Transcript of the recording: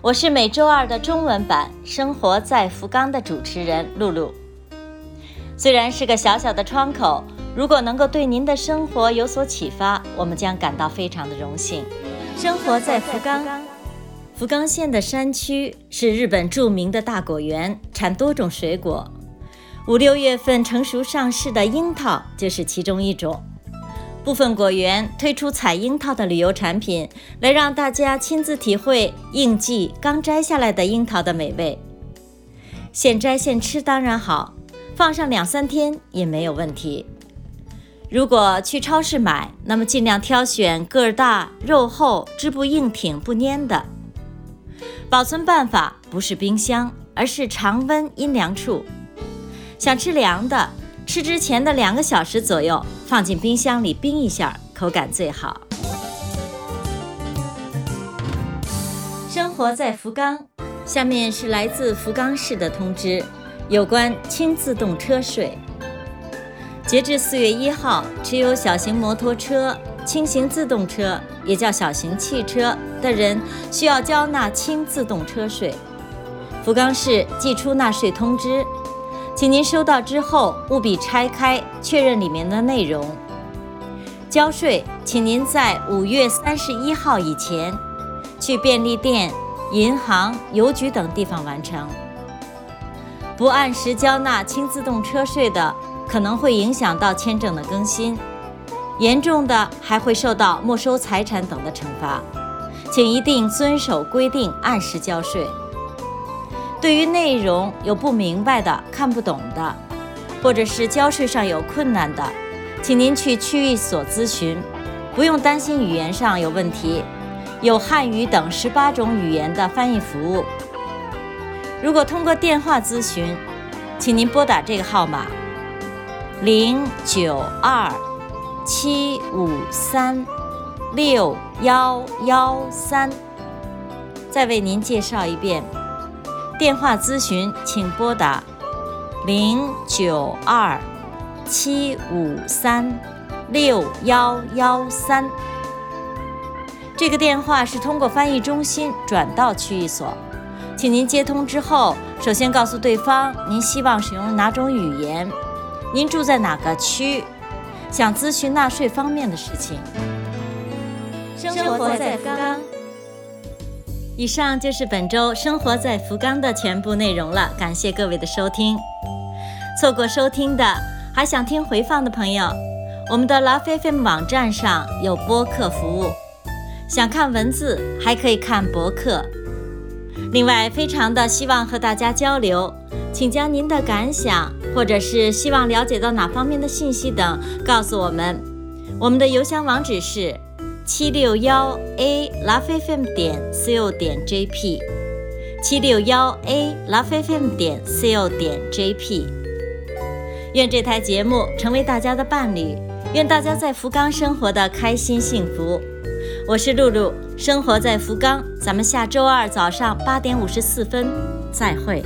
我是每周二的中文版《生活在福冈》的主持人露露。虽然是个小小的窗口，如果能够对您的生活有所启发，我们将感到非常的荣幸。生活在福冈，福冈县的山区是日本著名的大果园，产多种水果。五六月份成熟上市的樱桃就是其中一种。部分果园推出采樱桃的旅游产品，来让大家亲自体会应季刚摘下来的樱桃的美味。现摘现吃当然好，放上两三天也没有问题。如果去超市买，那么尽量挑选个大、肉厚、汁不硬挺不粘的。保存办法不是冰箱，而是常温阴凉处。想吃凉的，吃之前的两个小时左右放进冰箱里冰一下，口感最好。生活在福冈，下面是来自福冈市的通知，有关轻自动车税。截至四月一号，持有小型摩托车、轻型自动车（也叫小型汽车）的人需要交纳轻自动车税。福冈市寄出纳税通知，请您收到之后务必拆开确认里面的内容。交税，请您在五月三十一号以前去便利店、银行、邮局等地方完成。不按时交纳轻自动车税的，可能会影响到签证的更新，严重的还会受到没收财产等的惩罚，请一定遵守规定，按时交税。对于内容有不明白的、看不懂的，或者是交税上有困难的，请您去区域所咨询，不用担心语言上有问题，有汉语等十八种语言的翻译服务。如果通过电话咨询，请您拨打这个号码。零九二七五三六幺幺三，再为您介绍一遍，电话咨询请拨打零九二七五三六幺幺三。这个电话是通过翻译中心转到区域所，请您接通之后，首先告诉对方您希望使用哪种语言。您住在哪个区？想咨询纳税方面的事情。生活在福冈。以上就是本周《生活在福冈》的全部内容了，感谢各位的收听。错过收听的，还想听回放的朋友，我们的 Love FM 网站上有播客服务，想看文字还可以看博客。另外，非常的希望和大家交流，请将您的感想。或者是希望了解到哪方面的信息等，告诉我们。我们的邮箱网址是七六幺 a lovefm 点 co 点 jp，七六幺 a lovefm 点 co 点 jp。愿这台节目成为大家的伴侣，愿大家在福冈生活的开心幸福。我是露露，生活在福冈，咱们下周二早上八点五十四分再会。